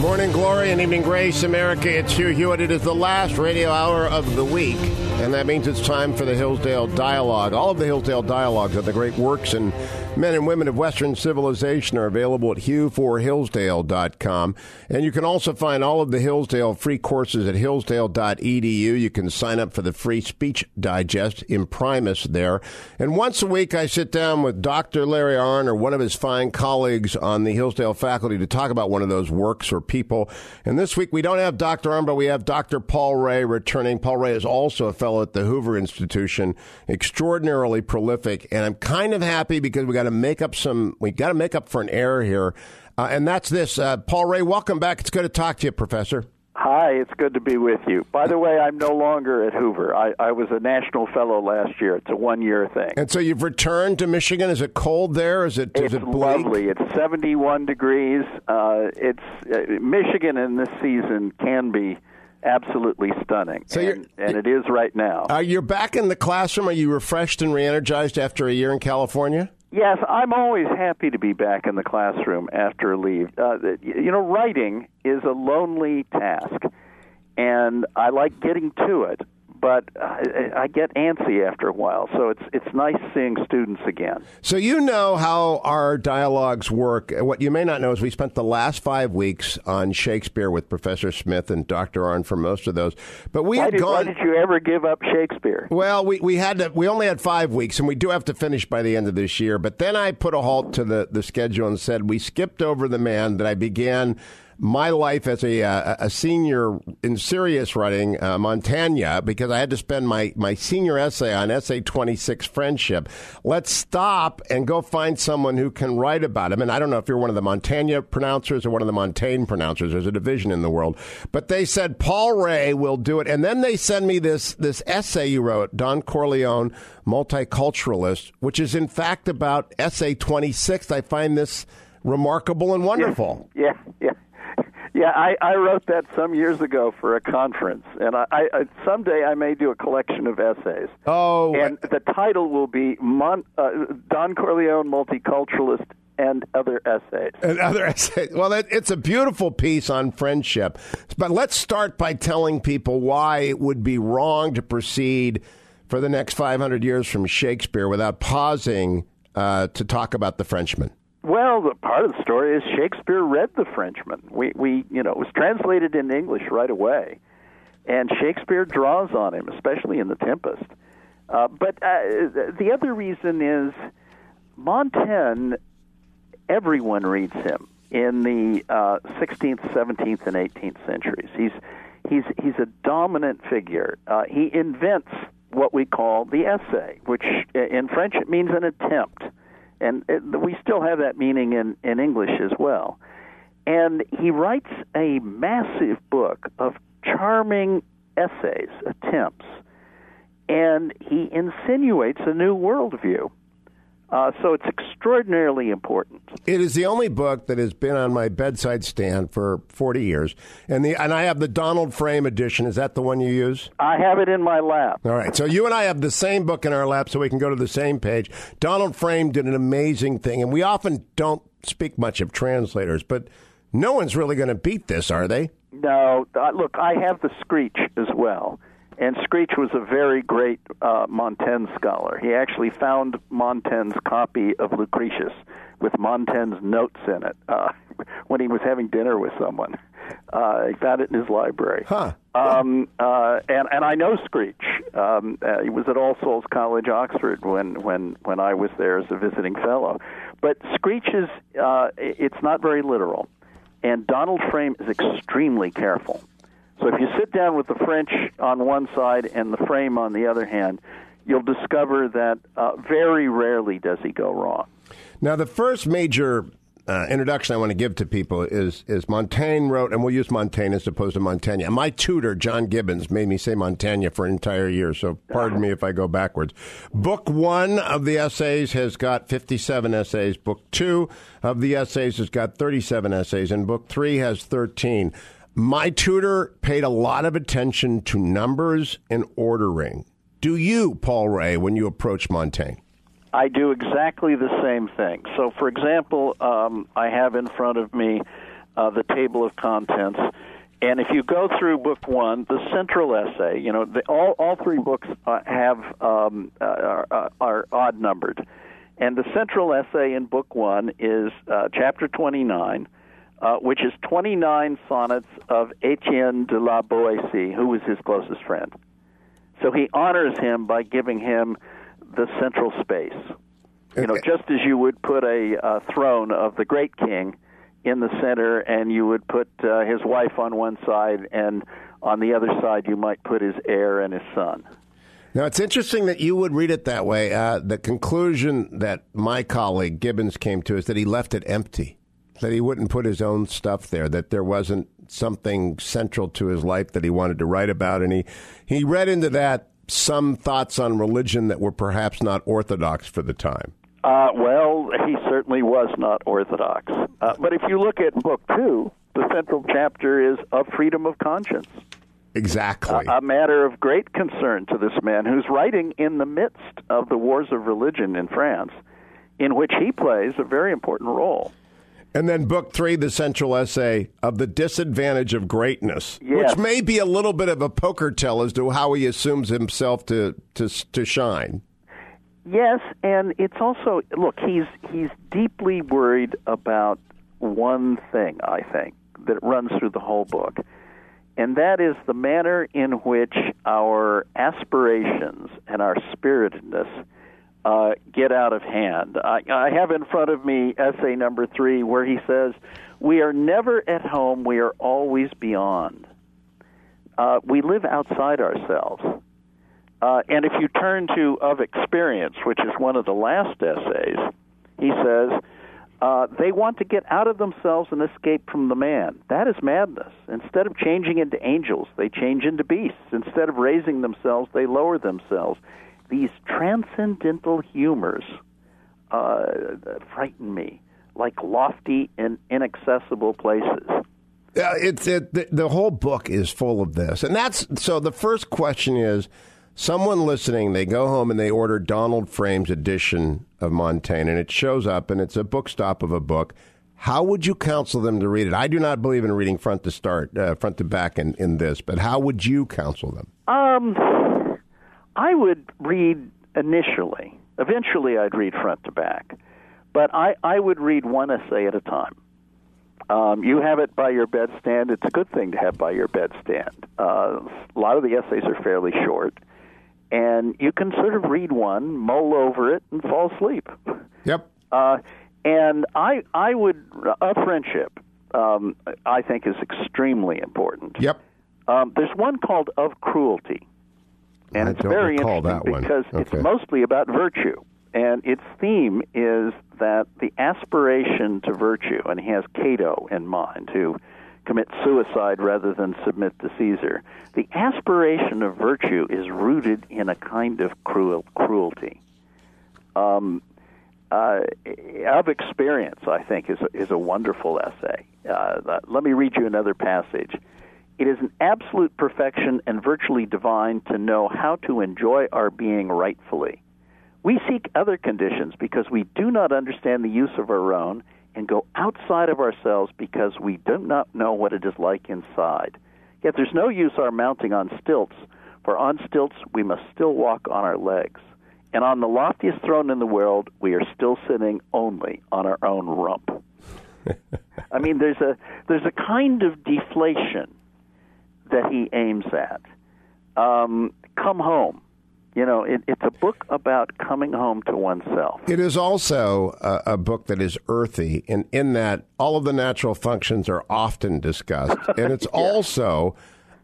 Morning glory and evening grace, America. It's Hugh Hewitt. It is the last radio hour of the week, and that means it's time for the Hillsdale Dialogue. All of the Hillsdale Dialogues are the great works and men and women of Western civilization are available at hughforhillsdale.com. And you can also find all of the Hillsdale free courses at hillsdale.edu. You can sign up for the free speech digest Imprimis there. And once a week, I sit down with Dr. Larry Arnn or one of his fine colleagues on the Hillsdale faculty to talk about one of those works or people. And this week, we don't have Dr. Arnn, but we have Dr. Paul Rahe returning. Paul Rahe is also a fellow at the Hoover Institution, extraordinarily prolific. And I'm kind of happy because we got to make up some, we got to make up for an error here. Uh, and that's this. Uh, Paul Rahe, welcome back. It's good to talk to you, Professor. Hi, it's good to be with you. By the way, I'm no longer at Hoover. I, I was a national fellow last year. It's a one year thing. And so you've returned to Michigan. Is it cold there? Is it is it's it bleak? lovely. It's 71 degrees. Uh, it's uh, Michigan in this season can be absolutely stunning, So and, you're- and it is right now. Are you back in the classroom? Are you refreshed and re-energized after a year in California? Yes, I'm always happy to be back in the classroom after a leave. Uh, you know, writing is a lonely task, and I like getting to it, but I, I get antsy after a while. So it's it's nice seeing students again. So you know how our dialogues work. What you may not know is we spent the last five weeks on Shakespeare with Professor Smith and Dr. Arnn for most of those. But we Why had did, why gone. did you ever give up Shakespeare? Well, we, we had to, we only had five weeks, and we do have to finish by the end of this year. But then I put a halt to the, the schedule and said we skipped over the man that I began my life as a uh, a senior in serious writing, uh, Montaigne, because I had to spend my, my senior essay on essay twenty six friendship. Let's stop and go find someone who can write about him. And I don't know if you're one of the Montana pronouncers or one of the Montaigne pronouncers. There's a division in the world, but they said Paul Rahe will do it, and then they send me this this essay you wrote, Don Corleone, multiculturalist, which is in fact about essay twenty six. I find this remarkable and wonderful. Yeah, yeah. Yeah, I, I wrote that some years ago for a conference, and I, I someday I may do a collection of essays. Oh, and the title will be Mon, uh, Don Corleone, multiculturalist, and other essays. and other essays. Well, that, it's a beautiful piece on friendship. But let's start by telling people why it would be wrong to proceed for the next 500 years from Shakespeare without pausing uh, to talk about the Frenchman. Well, the part of the story is Shakespeare read The Frenchman. We, we, you know, it was translated into English right away, and Shakespeare draws on him, especially in The Tempest. Uh, but uh, the other reason is Montaigne. Everyone reads him in the uh, 16th, 17th, and 18th centuries. He's he's he's a dominant figure. Uh, he invents what we call the essay, which in French it means an attempt and it, we still have that meaning in, in English as well. And he writes a massive book of charming essays, attempts, and he insinuates a new worldview. Uh, so it's extraordinarily important. It is the only book that has been on my bedside stand for 40 years. And, the, and I have the Donald Frame edition. Is that the one you use? I have it in my lap. All right. So you and I have the same book in our lap, so we can go to the same page. Donald Frame did an amazing thing, and we often don't speak much of translators, but no one's really going to beat this, are they? No, uh, look, I have the Screech as well. And Screech was a very great uh, Montaigne scholar. He actually found Montaigne's copy of Lucretius with Montaigne's notes in it uh, when he was having dinner with someone. Uh, he found it in his library. Huh. Um, uh, and and I know Screech. Um, uh, he was at All Souls College, Oxford, when when when I was there as a visiting fellow. But Screech is uh, it's not very literal, and Donald Frame is extremely careful. So if you sit down with the French on one side and the Frame on the other hand, you'll discover that uh, very rarely does he go wrong. Now, the first major uh, introduction I want to give to people is is Montaigne wrote, and we'll use Montaigne as opposed to Montaigne. My tutor, John Gibbons, made me say Montaigne for an entire year, so pardon me if I go backwards. Book one of the essays has got 57 essays. Book two of the essays has got 37 essays, and book three has 13. My tutor paid a lot of attention to numbers and ordering. Do you, Paul Rahe, when you approach Montaigne? I do exactly the same thing. So, for example, um, I have in front of me uh, the table of contents. And if you go through book one, the central essay, you know, the, all all three books uh, have um, uh, are, are odd numbered, and the central essay in book one is uh, chapter twenty nine, uh, which is twenty nine sonnets of Etienne de la Boétie, who was his closest friend. So he honors him by giving him the central space. You know, just as you would put a, a throne of the great king in the center, and you would put uh, his wife on one side, and on the other side you might put his heir and his son. Now, it's interesting that you would read it that way. Uh, the conclusion that my colleague Gibbons came to is that he left it empty, that he wouldn't put his own stuff there, that there wasn't something central to his life that he wanted to write about. And he, he read into that some thoughts on religion that were perhaps not orthodox for the time. Uh, well, he certainly was not orthodox. Uh, but if you look at book two, the central chapter is of freedom of conscience. Exactly. A, a matter of great concern to this man who's writing in the midst of the wars of religion in France, in which he plays a very important role. And then book three, the central essay of the disadvantage of greatness, Yes. which may be a little bit of a poker tell as to how he assumes himself to to to shine. Yes, and it's also look, he's he's deeply worried about one thing, I think, that runs through the whole book. And that is the manner in which our aspirations and our spiritedness uh, get out of hand. I, I have in front of me essay number three, where he says, "We are never at home; we are always beyond. Uh, we live outside ourselves." Uh, and if you turn to Of Experience, which is one of the last essays, he says, uh, they want to get out of themselves and escape from the man. That is madness. Instead of changing into angels, they change into beasts. Instead of raising themselves, they lower themselves. These transcendental humors uh, frighten me, like lofty and inaccessible places. Uh, it's it, the, the whole book is full of this, and that's so. The first question is: someone listening, they go home and they order Donald Frame's edition of Montaigne, and it shows up, and it's a book stop of a book. How would you counsel them to read it? I do not believe in reading front to start, uh, front to back in, in this, but how would you counsel them? Um, I would read initially. Eventually, I'd read front to back, but I, I would read one essay at a time. Um, you have it by your bedstand. It's a good thing to have by your bedstand. Uh, a lot of the essays are fairly short, and you can sort of read one, mull over it, and fall asleep. Yep. Uh, and I, I would a friendship. Um, I think is extremely important. Yep. Um, there's one called Of Cruelty, and I it's very interesting that one. because Okay. it's mostly about virtue, and its theme is that the aspiration to virtue, and he has Cato in mind, who commits suicide rather than submit to Caesar. The aspiration of virtue is rooted in a kind of cruel cruelty. Um, uh, of experience, I think, is a, is a wonderful essay. Uh, let me read you another passage. It is an absolute perfection and virtually divine to know how to enjoy our being rightfully. We seek other conditions because we do not understand the use of our own and go outside of ourselves because we do not know what it is like inside. Yet there's no use our mounting on stilts, for on stilts we must still walk on our legs. And on the loftiest throne in the world, we are still sitting only on our own rump. I mean, there's a there's a kind of deflation that he aims at. Um, come home. You know, it, it's a book about coming home to oneself. It is also a, a book that is earthy, in, in that all of the natural functions are often discussed. And it's also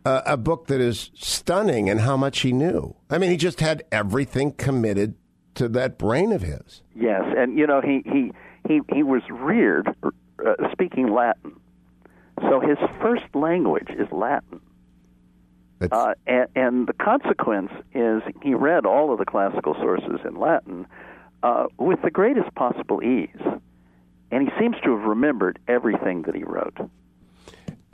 a, a book that is stunning in how much he knew. I mean, he just had everything committed to that brain of his. Yes, and you know he he he he was reared uh, speaking Latin, so his first language is Latin. Uh, and, and the consequence is he read all of the classical sources in Latin uh, with the greatest possible ease. And he seems to have remembered everything that he wrote.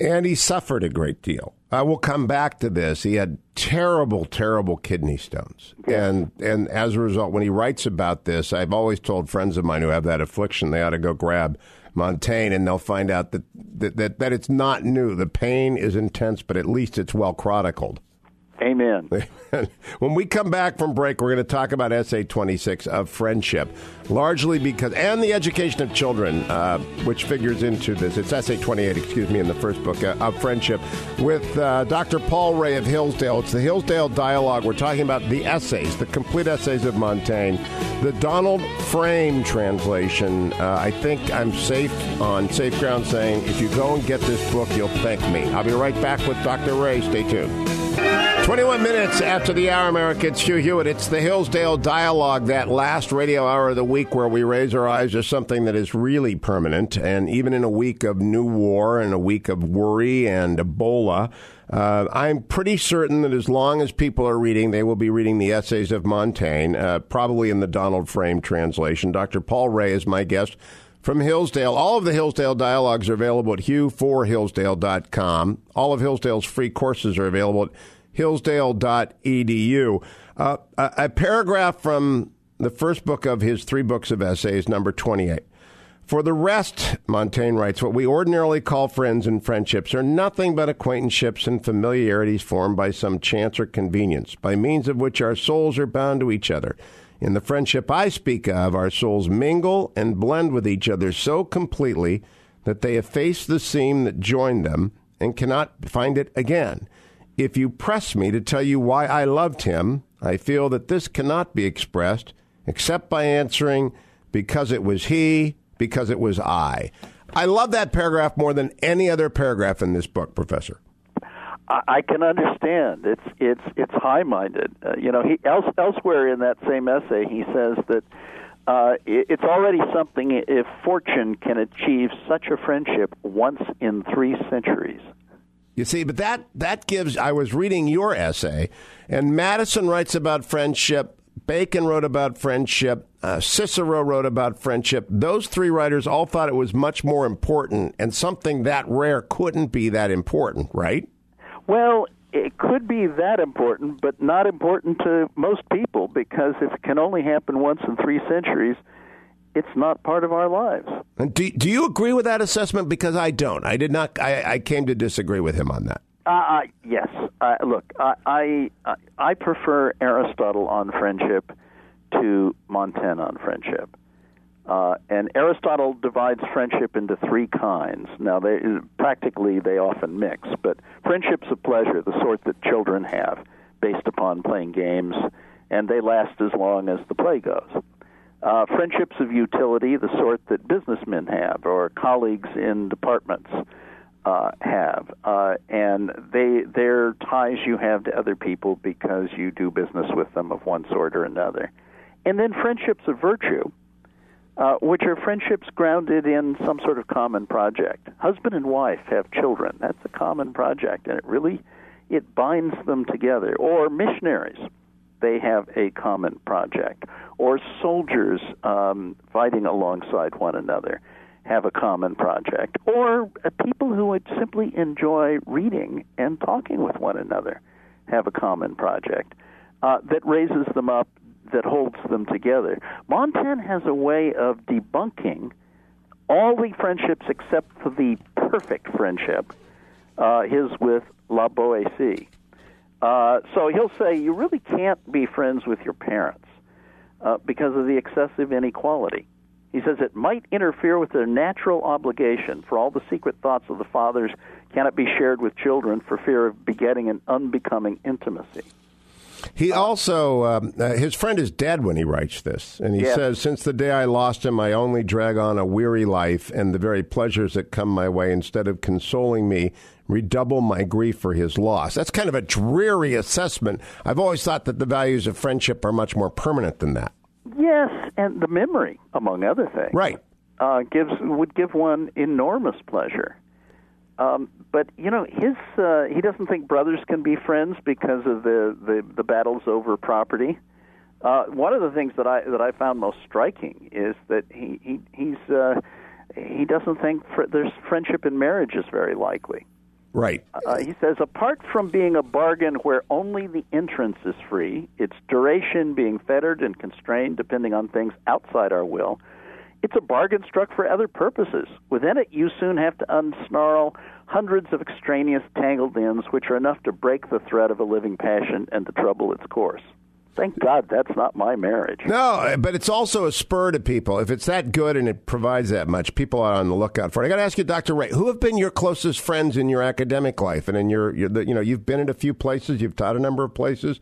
and he suffered a great deal. I will come back to this. He had terrible, terrible kidney stones, and and as a result, when he writes about this, I've always told friends of mine who have that affliction they ought to go grab Montaigne, and they'll find out that, that, that, that it's not new. The pain is intense, but at least it's well chronicled. Amen. when we come back from break, we're going to talk about Essay 26 of friendship, largely because, and the education of children, uh, which figures into this. It's Essay 28, excuse me, in the first book uh, of friendship with uh, Dr. Paul Rahe of Hillsdale. It's the Hillsdale Dialogue. We're talking about the essays, the complete essays of Montaigne, the Donald Frame translation. Uh, I think I'm safe on safe ground saying if you go and get this book, you'll thank me. I'll be right back with Dr. Rahe. Stay tuned. 21 minutes after the hour, America. It's Hugh Hewitt. It's the Hillsdale Dialogue, that last radio hour of the week where we raise our eyes to something that is really permanent. And even in a week of new war and a week of worry and Ebola, uh, I'm pretty certain that as long as people are reading, they will be reading the essays of Montaigne, uh, probably in the Donald Frame translation. Dr. Paul Rahe is my guest from Hillsdale. All of the Hillsdale dialogues are available at hugh4hillsdale.com. All of Hillsdale's free courses are available at hillsdale.edu. Uh, a, a paragraph from the first book of his three books of essays, number 28. For the rest, Montaigne writes, what we ordinarily call friends and friendships are nothing but acquaintanceships and familiarities formed by some chance or convenience, by means of which our souls are bound to each other. In the friendship I speak of, our souls mingle and blend with each other so completely that they efface the seam that joined them and cannot find it again. If you press me to tell you why I loved him, I feel that this cannot be expressed except by answering, because it was he, because it was I. I love that paragraph more than any other paragraph in this book, Professor. I can understand. It's it's it's high-minded. Uh, you know, he else, elsewhere in that same essay, he says that uh, it, it's already something if fortune can achieve such a friendship once in three centuries. You see, but that that gives. I was reading your essay, and Madison writes about friendship. Bacon wrote about friendship. Uh, Cicero wrote about friendship. Those three writers all thought it was much more important, and something that rare couldn't be that important, right? Well, it could be that important, but not important to most people because if it can only happen once in three centuries, it's not part of our lives. And do, do you agree with that assessment? Because I don't. I did not. I, I came to disagree with him on that. Uh, uh, yes. Uh, look, I, I I prefer Aristotle on friendship to Montaigne on friendship. Uh, and Aristotle divides friendship into three kinds. Now, they practically they often mix, but friendships of pleasure, the sort that children have, based upon playing games, and they last as long as the play goes. Uh, friendships of utility, the sort that businessmen have or colleagues in departments uh, have, uh, and they they're ties you have to other people because you do business with them of one sort or another. And then friendships of virtue, uh, which are friendships grounded in some sort of common project. Husband and wife have children. That's a common project, and it really it binds them together. Or missionaries, they have a common project. Or soldiers um, fighting alongside one another have a common project. Or uh, people who would simply enjoy reading and talking with one another have a common project uh, that raises them up that holds them together. Montaigne has a way of debunking all the friendships except for the perfect friendship, uh, his with La Boétie. Uh, so he'll say you really can't be friends with your parents uh, because of the excessive inequality. He says it might interfere with their natural obligation, for all the secret thoughts of the fathers cannot be shared with children for fear of begetting an unbecoming intimacy. He also, um, uh, his friend is dead when he writes this. And he says, Since the day I lost him, I only drag on a weary life, and the very pleasures that come my way, instead of consoling me, redouble my grief for his loss. That's kind of a dreary assessment. I've always thought that the values of friendship are much more permanent than that. Yes, and the memory, among other things, right, uh, gives would give one enormous pleasure. Um, but you know, his uh, he doesn't think brothers can be friends because of the the, the battles over property. Uh, one of the things that I that I found most striking is that he he he's uh, he doesn't think fr- there's friendship in marriage is very likely. Right. Uh, he says, apart from being a bargain where only the entrance is free, its duration being fettered and constrained depending on things outside our will, It's a bargain struck for other purposes. Within it, you soon have to unsnarl hundreds of extraneous tangled ends which are enough to break the thread of a living passion and to trouble its course. Thank God that's not my marriage. No, but it's also a spur to people. If it's that good and it provides that much, people are on the lookout for it. I got to ask you, Dr. Rahe, who have been your closest friends in your academic life and in your, your you know, you've been at a few places, you've taught a number of places.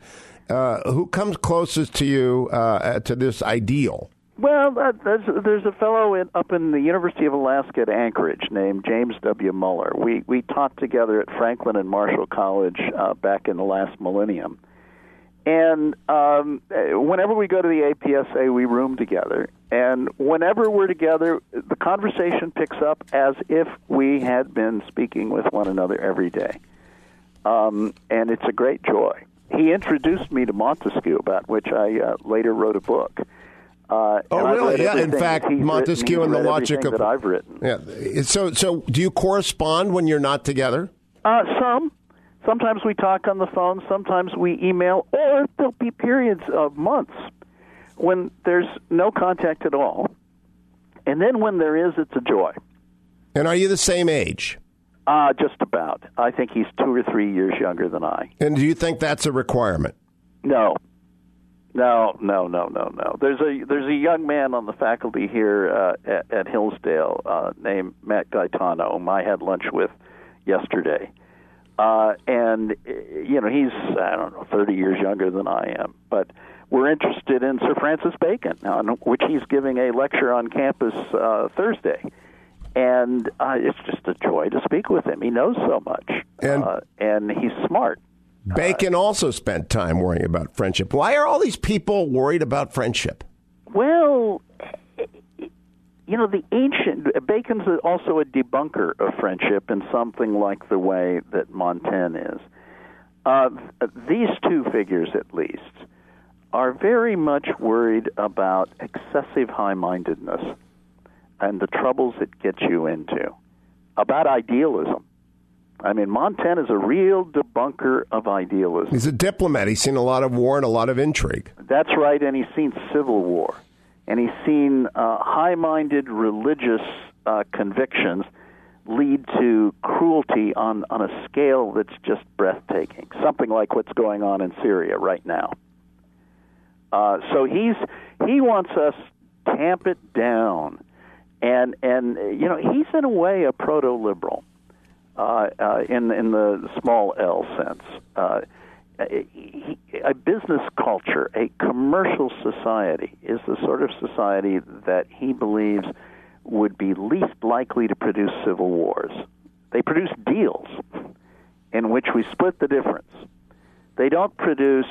Uh, who comes closest to you uh, to this ideal? Well, uh, there's there's a fellow in, up in the University of Alaska at Anchorage named James W. Muller. We we taught together at Franklin and Marshall College uh, back in the last millennium, and um, whenever we go to the APSA, we room together. And whenever we're together, the conversation picks up as if we had been speaking with one another every day, um, and it's a great joy. He introduced me to Montesquieu, about which I uh, later wrote a book. Uh, oh, really? Yeah. In fact, Montesquieu and the logic of that I've written. Yeah. So, so do you correspond when you're not together? Uh, some. Sometimes we talk on the phone. Sometimes we email, or there'll be periods of months when there's no contact at all, and then when there is, it's a joy. And are you the same age? Uh, just about. I think he's two or three years younger than I. And do you think that's a requirement? No, no, no, no, no, no. There's a there's a young man on the faculty here uh, at, at Hillsdale uh, named Matt Gaetano, whom I had lunch with yesterday, uh, and you know he's I don't know 30 years younger than I am, but we're interested in Sir Francis Bacon, on which he's giving a lecture on campus uh, Thursday, and uh, it's just a joy to speak with him. He knows so much, and, uh, and he's smart. Bacon also spent time worrying about friendship. Why are all these people worried about friendship? Well, you know, the ancient Bacon's also a debunker of friendship in something like the way that Montaigne is. Uh, these two figures, at least, are very much worried about excessive high-mindedness and the troubles it gets you into, about idealism I mean, Montaigne is a real debunker of idealism. He's a diplomat. He's seen a lot of war and a lot of intrigue. That's right, and he's seen civil war. And he's seen uh, high minded religious uh, convictions lead to cruelty on, on a scale that's just breathtaking, something like what's going on in Syria right now. Uh, so he's he wants us tamp it down, and and you know he's in a way a proto liberal uh, uh, in in the small L sense. A business culture, a commercial society, is the sort of society that he believes would be least likely to produce civil wars. They produce deals in which we split the difference. They don't produce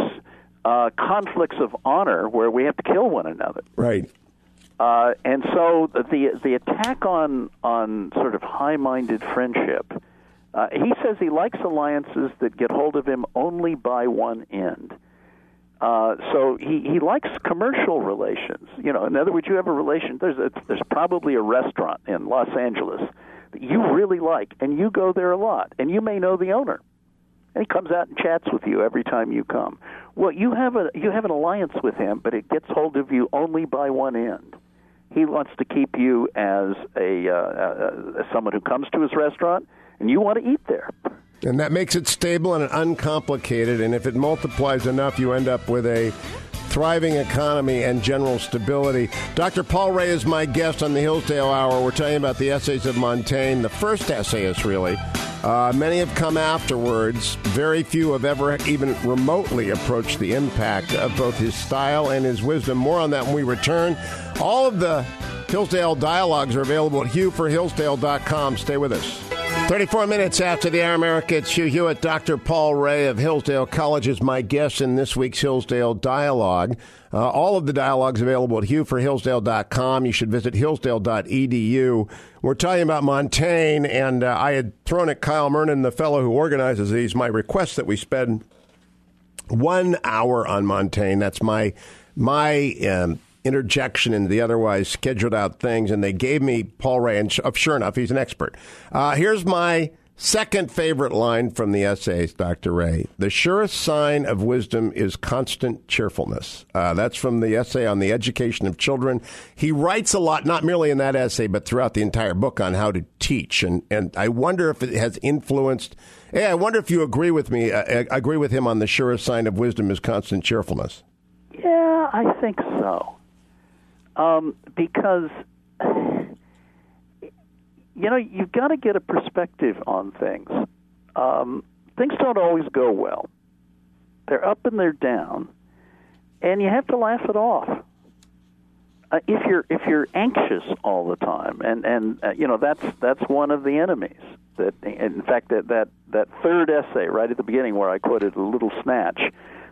uh, conflicts of honor where we have to kill one another. Right. Uh, and so the the attack on on sort of high-minded friendship uh, he says he likes alliances that get hold of him only by one end. Uh, so he, he likes commercial relations. You know, in other words, you have a relation. There's a, there's probably a restaurant in Los Angeles that you really like, and you go there a lot, and you may know the owner, and he comes out and chats with you every time you come. Well, you have a you have an alliance with him, but it gets hold of you only by one end. He wants to keep you as a uh, uh, as someone who comes to his restaurant and you want to eat there. And that makes it stable and uncomplicated. And if it multiplies enough, you end up with a thriving economy and general stability. Dr. Paul Rahe is my guest on the Hillsdale Hour. We're talking about the essays of Montaigne, the first essayist, really. Uh, many have come afterwards. Very few have ever even remotely approached the impact of both his style and his wisdom. More on that when we return. All of the Hillsdale dialogues are available at hughforhillsdale.com. Stay with us. 34 minutes after the Air America, it's Hugh Hewitt. Dr. Paul Rahe of Hillsdale College is my guest in this week's Hillsdale Dialogue. Uh, all of the dialogues available at hughforhillsdale.com. You should visit hillsdale.edu. We're talking about Montaigne, and uh, I had thrown at Kyle Mernon, the fellow who organizes these, my request that we spend one hour on Montaigne. That's my my um, interjection into the otherwise scheduled out things, and they gave me Paul Rahe, and sure enough, he's an expert. Uh, here's my Second favorite line from the essays, Dr. Rahe. The surest sign of wisdom is constant cheerfulness. Uh, that's from the essay on the education of children. He writes a lot, not merely in that essay, but throughout the entire book on how to teach. And, and I wonder if it has influenced. Hey, I wonder if you agree with me, uh, agree with him on the surest sign of wisdom is constant cheerfulness. Yeah, I think so. Um, because you know, you've got to get a perspective on things. Um, things don't always go well. They're up and they're down, and you have to laugh it off. Uh, if you're if you're anxious all the time, and and uh, you know that's that's one of the enemies. That in fact that that that third essay right at the beginning where I quoted a little snatch,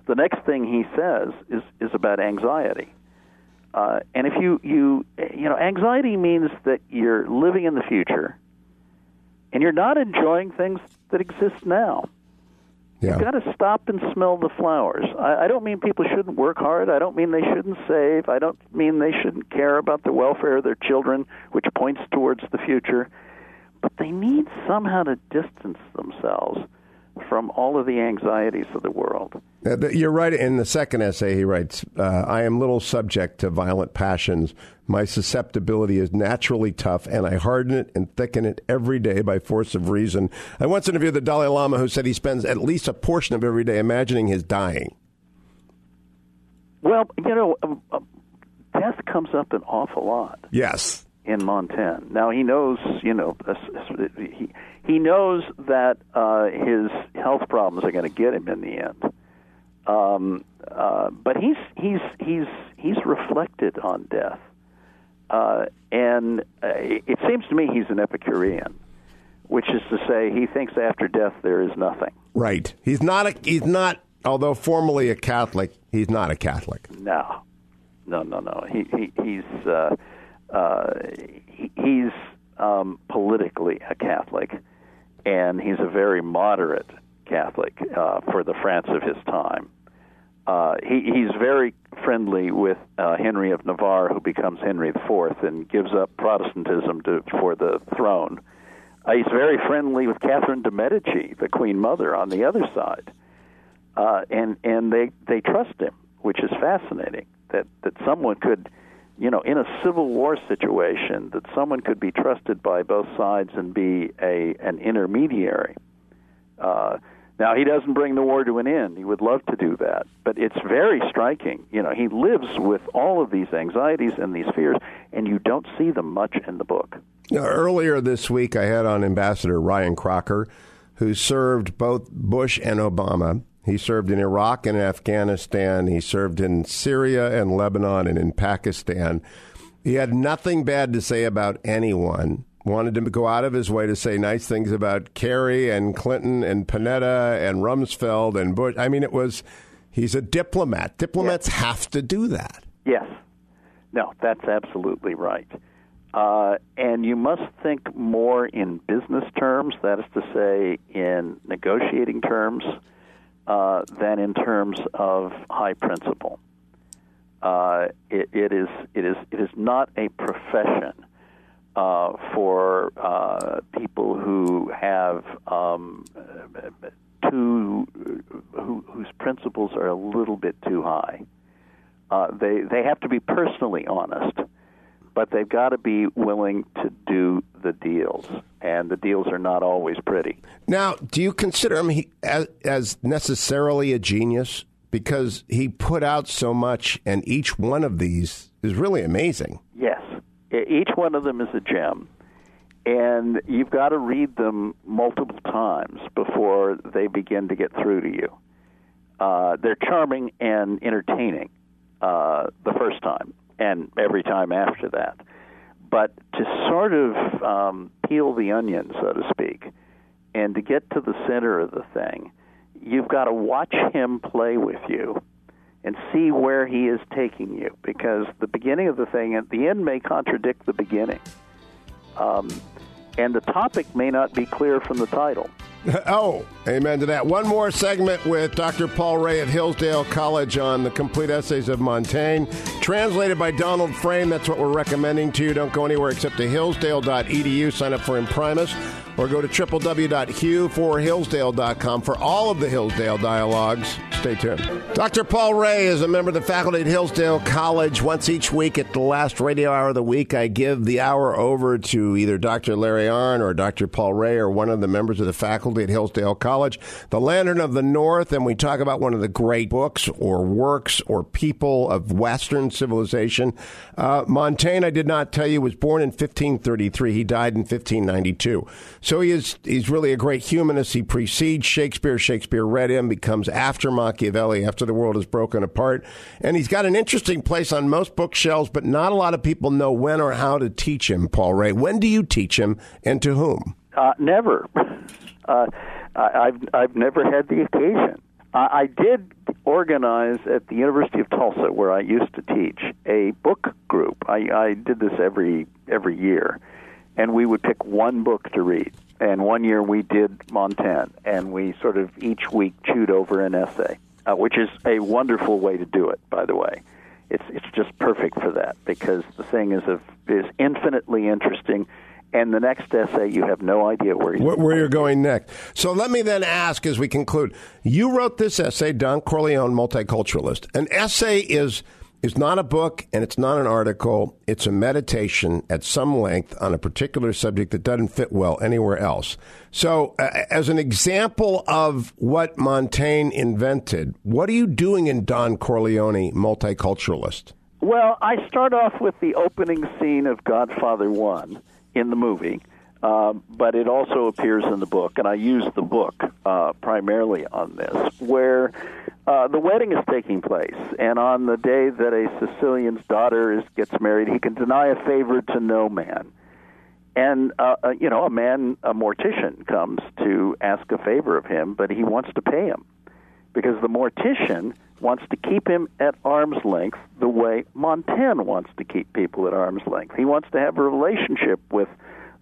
the next thing he says is is about anxiety. Uh, and if you you you know anxiety means that you're living in the future, and you're not enjoying things that exist now. Yeah. You've got to stop and smell the flowers. I, I don't mean people shouldn't work hard. I don't mean they shouldn't save. I don't mean they shouldn't care about the welfare of their children, which points towards the future. But they need somehow to distance themselves from all of the anxieties of the world. You're right. In the second essay, he writes, uh, I am little subject to violent passions. My susceptibility is naturally tough, and I harden it and thicken it every day by force of reason. I once interviewed the Dalai Lama, who said he spends at least a portion of every day imagining his dying. Well, you know, um, uh, death comes up an awful lot. Yes. In Montaigne. Now, he knows, you know, he he knows that uh, his health problems are going to get him in the end. Um, uh, but he's he's he's he's reflected on death, uh, and uh, it seems to me he's an Epicurean, which is to say he thinks after death there is nothing. Right. He's not a he's not although formally a Catholic. He's not a Catholic. No, no, no, no. He, he he's uh, uh, he, he's um, politically a Catholic and he's a very moderate Catholic uh, for the France of his time. Uh, he, he's very friendly with uh, Henry of Navarre, who becomes Henry IV and gives up Protestantism to, for the throne. Uh, he's very friendly with Catherine de Medici, the Queen Mother, on the other side, uh, and and they they trust him, which is fascinating. That that someone could you know, in a civil war situation, that someone could be trusted by both sides and be a an intermediary. Uh, now he doesn't bring the war to an end. He would love to do that, but it's very striking. You know, he lives with all of these anxieties and these fears, and you don't see them much in the book. Now, earlier this week, I had on Ambassador Ryan Crocker, who served both Bush and Obama he served in Iraq and Afghanistan. He served in Syria and Lebanon and in Pakistan. He had nothing bad to say about anyone. Wanted to go out of his way to say nice things about Kerry and Clinton and Panetta and Rumsfeld and Bush. I mean, it was, he's a diplomat. Diplomats yes. have to do that. Yes. No, that's absolutely right. Uh, and you must think more in business terms, that is to say, in negotiating terms uh, than in terms of high principle. Uh, it, it is it is it is not a profession uh, for uh, people who have um, too who, whose principles are a little bit too high. Uh, they they have to be personally honest but they've got to be willing to do the deals, and the deals are not always pretty. Now, do you consider him as, as necessarily a genius because he put out so much, and each one of these is really amazing? Yes, each one of them is a gem. And you've got to read them multiple times before they begin to get through to you. Uh, they're charming and entertaining uh, the first time and every time after that. But to sort of um, peel the onion, so to speak, and to get to the center of the thing, you've got to watch him play with you and see where he is taking you because the beginning of the thing at the end may contradict the beginning. Um, and the topic may not be clear from the title. oh, amen to that. One more segment with Dr. Paul Rahe at Hillsdale College on the complete essays of Montaigne, translated by Donald Frame. That's what we're recommending to you. Don't go anywhere except to hillsdale.edu. Sign up for Imprimis. Or go to www.hugh4hillsdale.com for all of the Hillsdale dialogues. Stay tuned. Dr. Paul Rahe is a member of the faculty at Hillsdale College. Once each week at the last radio hour of the week, I give the hour over to either Dr. Larry Arnn or Dr. Paul Rahe or one of the members of the faculty at Hillsdale College. The Lantern of the North, and we talk about one of the great books or works or people of Western civilization. Uh, Montaigne, I did not tell you, was born in 1533. He died in 1592. So he is he's really a great humanist. He precedes Shakespeare. Shakespeare read him, becomes after Machiavelli, after the world is broken apart. And he's got an interesting place on most bookshelves, but not a lot of people know when or how to teach him, Paul Rahe. When do you teach him and to whom? Uh, never. Uh, I've I've never had the occasion. I, I did organize at the University of Tulsa, where I used to teach, a book group. I, I did this every every year, and we would pick one book to read. And one year we did Montaigne, and we sort of each week chewed over an essay, uh, which is a wonderful way to do it, by the way. It's it's just perfect for that because the thing is of, is infinitely interesting and the next essay you have no idea where you're, where you're going next. So let me then ask as we conclude. You wrote this essay, Don Corleone, Multiculturalist. An essay is is not a book and it's not an article. It's a meditation at some length on a particular subject that doesn't fit well anywhere else. So, uh, as an example of what Montaigne invented, what are you doing in Don Corleone, Multiculturalist? Well, I start off with the opening scene of Godfather 1 in the movie, uh, but it also appears in the book, and I use the book uh, primarily on this, where uh, the wedding is taking place, and on the day that a Sicilian's daughter is, gets married, he can deny a favor to no man. And uh, uh, you know, a man, a mortician, comes to ask a favor of him, but he wants to pay him because the mortician wants to keep him at arm's length the way Montaigne wants to keep people at arm's length. He wants to have a relationship with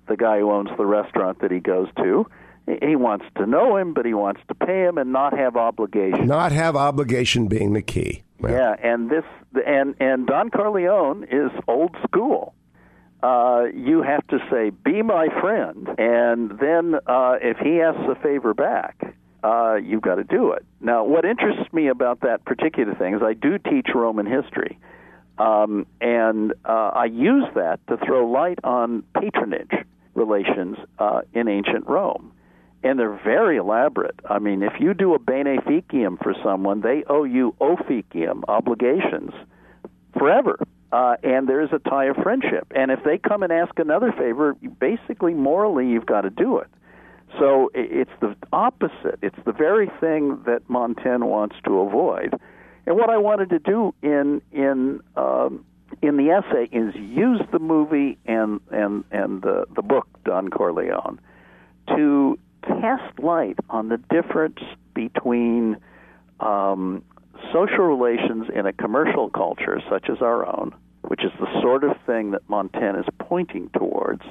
the guy who owns the restaurant that he goes to. He wants to know him, but he wants to pay him and not have obligation. Not have obligation being the key. Yeah, and this and and Don Corleone is old school. Uh, you have to say, "Be my friend," and then uh, if he asks a favor back, uh, you've got to do it. Now, what interests me about that particular thing is I do teach Roman history, um, and uh, I use that to throw light on patronage relations uh, in ancient Rome. And they're very elaborate. I mean, if you do a beneficium for someone, they owe you officium obligations forever. Uh, and there's a tie of friendship. And if they come and ask another favor, basically morally you've got to do it. So it's the opposite. It's the very thing that Montaigne wants to avoid. And what I wanted to do in in um, in the essay is use the movie and and and the the book Don Corleone to cast light on the difference between um, social relations in a commercial culture such as our own, which is the sort of thing that Montaigne is pointing towards,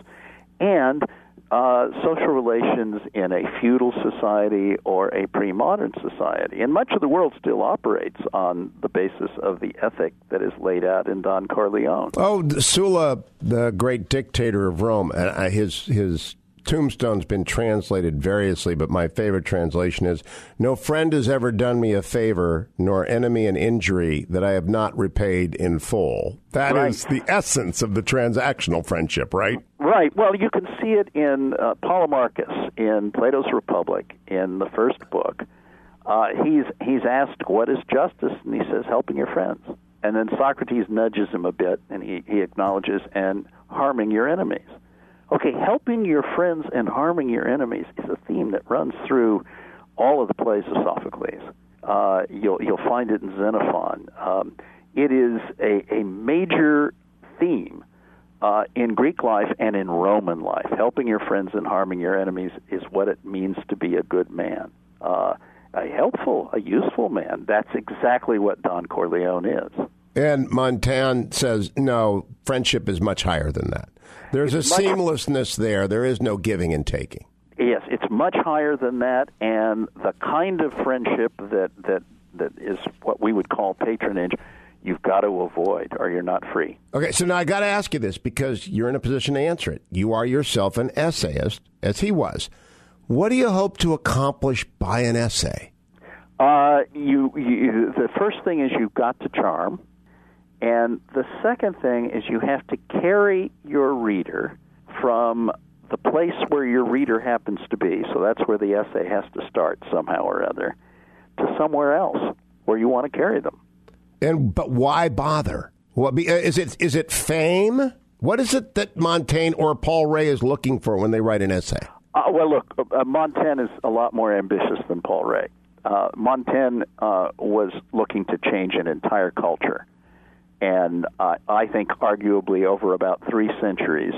and uh, social relations in a feudal society or a pre modern society. And much of the world still operates on the basis of the ethic that is laid out in Don Corleone. Oh, Sulla, the great dictator of Rome, uh, his, his tombstone's been translated variously, but my favorite translation is No friend has ever done me a favor, nor enemy an injury that I have not repaid in full. That right. is the essence of the transactional friendship, right? Right. Well, you can see it in uh, Polemarchus in Plato's Republic in the first book. Uh, he's he's asked what is justice, and he says helping your friends. And then Socrates nudges him a bit, and he, he acknowledges and harming your enemies. Okay, helping your friends and harming your enemies is a theme that runs through all of the plays of Sophocles. Uh, you'll you'll find it in Xenophon. Um, it is a, a major theme uh, in Greek life and in Roman life. Helping your friends and harming your enemies is what it means to be a good man. Uh, a helpful, a useful man. That's exactly what Don Corleone is. And Montaigne says, no, friendship is much higher than that. There's it's a seamlessness there. There is no giving and taking. Yes, it's much higher than that, and the kind of friendship that that that is what we would call patronage you've got to avoid or you're not free. Okay, so now I got to ask you this because you're in a position to answer it. You are yourself an essayist, as he was. What do you hope to accomplish by an essay? Uh, you, you, the first thing is you've got to charm, and the second thing is you have to carry your reader from the place where your reader happens to be. So that's where the essay has to start somehow or other, to somewhere else where you want to carry them. And but why bother? What uh, is it? Is it fame? What is it that Montaigne or Paul Rahe is looking for when they write an essay? Uh, well, look, uh, Montaigne is a lot more ambitious than Paul Rahe. Uh, Montaigne uh, was looking to change an entire culture, and uh, I think arguably over about three centuries,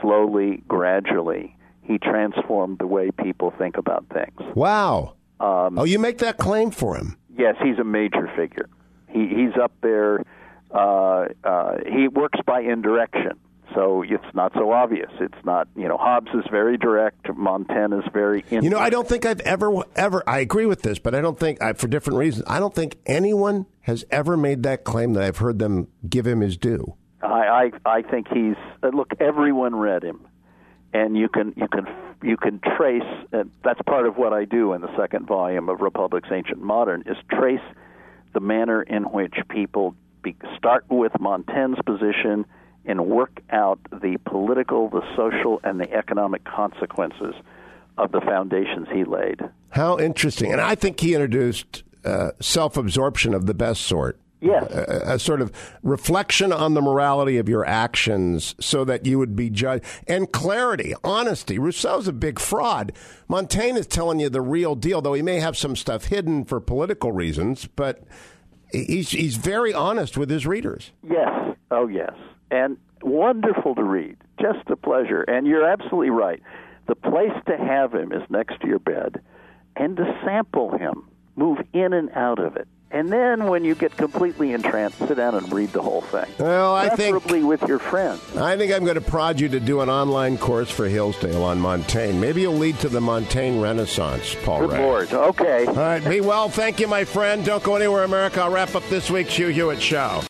slowly, gradually, he transformed the way people think about things. Wow! Um, oh, you make that claim for him? Yes, he's a major figure. He, he's up there. Uh, uh, he works by indirection, so it's not so obvious. It's not, you know, Hobbes is very direct. Montaigne is very. Indirect. You know, I don't think I've ever, ever. I agree with this, but I don't think, I, for different reasons, I don't think anyone has ever made that claim that I've heard them give him his due. I, I, I think he's. Uh, look, everyone read him, and you can, you can, you can trace. And that's part of what I do in the second volume of Republics Ancient Modern is trace the manner in which people be, start with Montaigne's position and work out the political, the social, and the economic consequences of the foundations he laid. How interesting. And I think he introduced uh, self absorption of the best sort. Yes. A, a, sort of reflection on the morality of your actions so that you would be judged. And clarity, honesty. Rousseau's a big fraud. Montaigne is telling you the real deal, though he may have some stuff hidden for political reasons, but he's, he's very honest with his readers. Yes. Oh, yes. And wonderful to read. Just a pleasure. And you're absolutely right. The place to have him is next to your bed and to sample him, move in and out of it and then when you get completely entranced, sit down and read the whole thing. Well, I Preferably think with your friends. I think I'm going to prod you to do an online course for Hillsdale on Montaigne. Maybe you'll lead to the Montaigne Renaissance, Paul Good Rahe. Lord. Okay. All right. Be well. Thank you, my friend. Don't go anywhere, America. I'll wrap up this week's Hugh Hewitt Show.